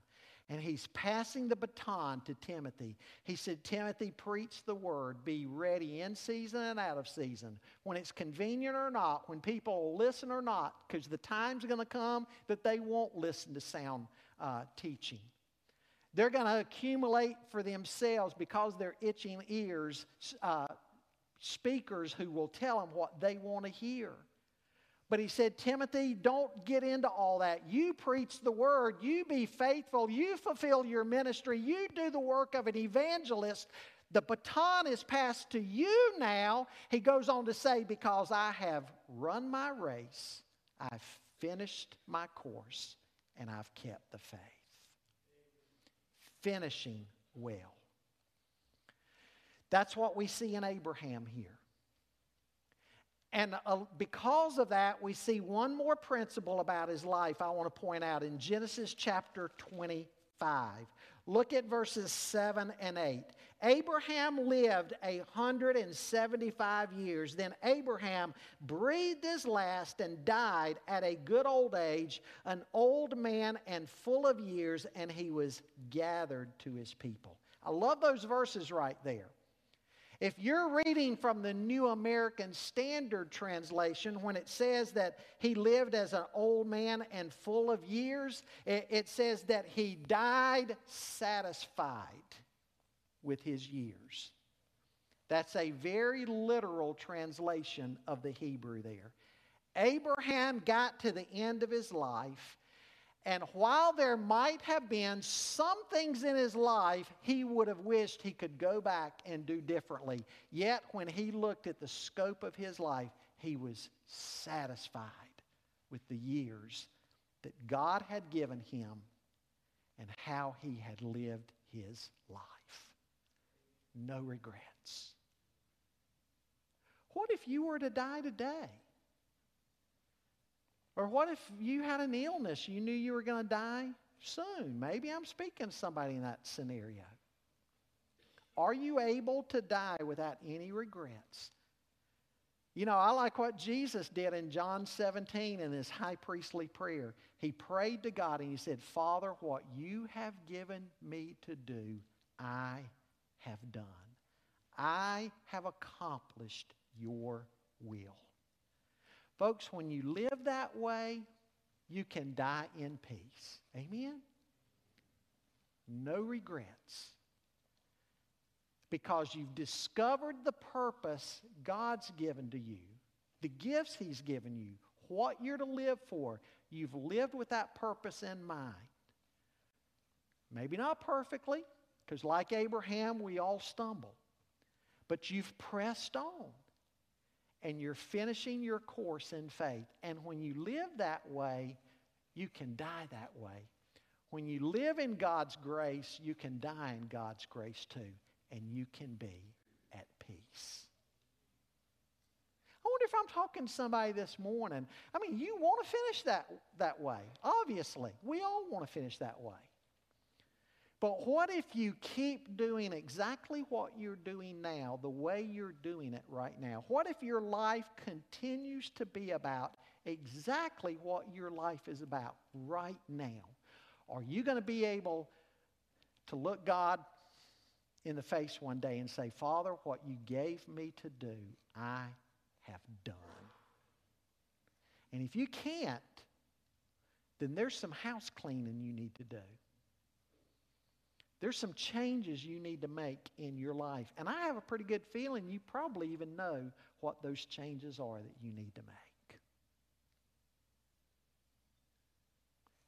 Speaker 4: and he's passing the baton to Timothy. He said, Timothy, preach the word. Be ready in season and out of season. When it's convenient or not, when people listen or not, because the time's going to come that they won't listen to sound uh, teaching. They're going to accumulate for themselves because they're itching ears, uh, speakers who will tell them what they want to hear. But he said, Timothy, don't get into all that. You preach the word. You be faithful. You fulfill your ministry. You do the work of an evangelist. The baton is passed to you now. He goes on to say, Because I have run my race, I've finished my course, and I've kept the faith. Finishing well. That's what we see in Abraham here. And uh, because of that, we see one more principle about his life I want to point out in Genesis chapter 25. Look at verses 7 and 8. Abraham lived a 175 years. Then Abraham breathed his last and died at a good old age, an old man and full of years, and he was gathered to his people. I love those verses right there. If you're reading from the New American Standard Translation, when it says that he lived as an old man and full of years, it, says that he died satisfied with his years. That's a very literal translation of the Hebrew there. Abraham got to the end of his life and while there might have been some things in his life he would have wished he could go back and do differently, yet when he looked at the scope of his life, he was satisfied with the years that God had given him and how he had lived his life. No regrets. What if you were to die today? Or what if you had an illness, you knew you were going to die soon? Maybe I'm speaking to somebody in that scenario. Are you able to die without any regrets? You know, I like what Jesus did in John 17 in his high priestly prayer. He prayed to God and he said, Father, what you have given me to do, I have done. I have accomplished your will. Folks, when you live that way, you can die in peace. Amen? No regrets. Because you've discovered the purpose God's given to you, the gifts He's given you, what you're to live for. You've lived with that purpose in mind. Maybe not perfectly, because like Abraham, we all stumble. But you've pressed on and you're finishing your course in faith. And when you live that way, you can die that way. When you live in God's grace, you can die in God's grace too, and you can be at peace. I wonder if I'm talking to somebody this morning. I mean, you want to finish that, that way. Obviously, we all want to finish that way. But what if you keep doing exactly what you're doing now, the way you're doing it right now? What if your life continues to be about exactly what your life is about right now? Are you going to be able to look God in the face one day and say, Father, what you gave me to do, I have done? And if you can't, then there's some house cleaning you need to do. There's some changes you need to make in your life. And I have a pretty good feeling you probably even know what those changes are that you need to make.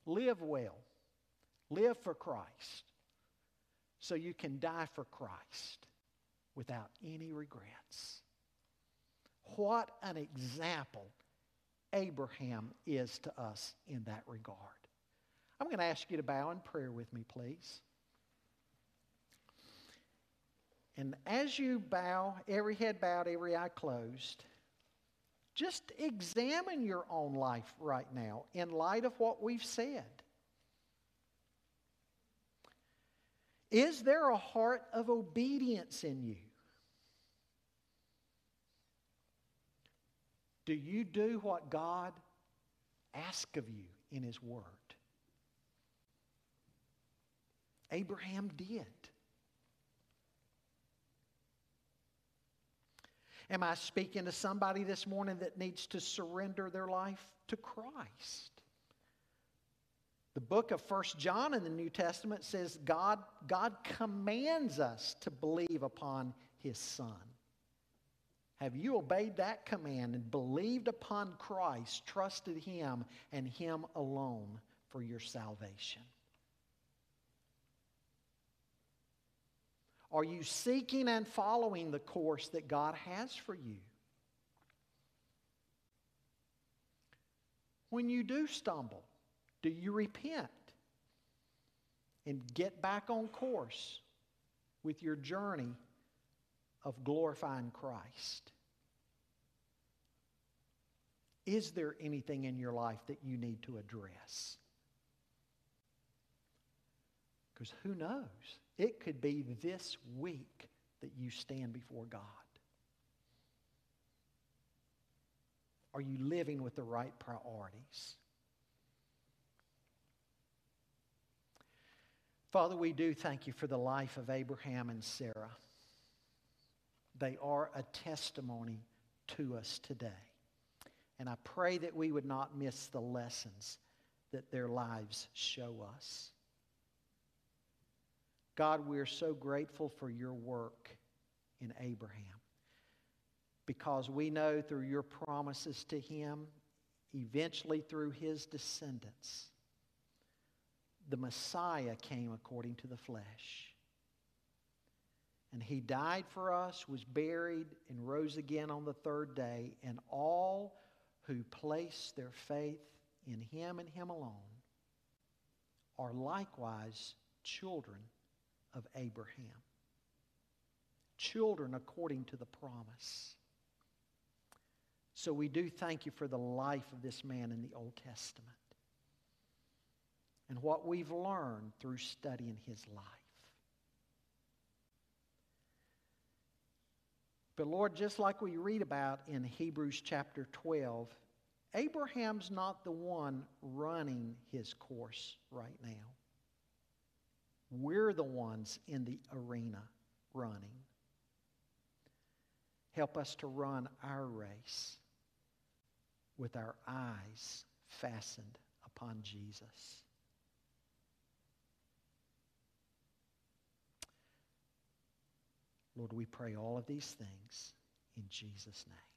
Speaker 4: Live well, live for Christ, so you can die for Christ without any regrets. What an example Abraham is to us in that regard. I'm going to ask you to bow in prayer with me, please. And as you bow, every head bowed, every eye closed, just examine your own life right now in light of what we've said. Is there a heart of obedience in you? Do you do what God asks of you in His Word? Abraham did. Am I speaking to somebody this morning that needs to surrender their life to Christ? The book of First John in the New Testament says God, God commands us to believe upon his Son. Have you obeyed that command and believed upon Christ, trusted him and him alone for your salvation? Are you seeking and following the course that God has for you? When you do stumble, do you repent and get back on course with your journey of glorifying Christ? Is there anything in your life that you need to address? Because who knows? It could be this week that you stand before God. Are you living with the right priorities? Father, we do thank you for the life of Abraham and Sarah. They are a testimony to us today. And I pray that we would not miss the lessons that their lives show us. God, we are so grateful for your work in Abraham because we know through your promises to him, eventually through his descendants, the Messiah came according to the flesh. And he died for us, was buried, and rose again on the third day. And all who place their faith in him and him alone are likewise children of Abraham. Children according to the promise. So we do thank you for the life of this man in the Old Testament and what we've learned through studying his life. But Lord, just like we read about in Hebrews chapter 12, Abraham's not the one running his course right now. We're the ones in the arena running. Help us to run our race with our eyes fastened upon Jesus. Lord, we pray all of these things in Jesus' name.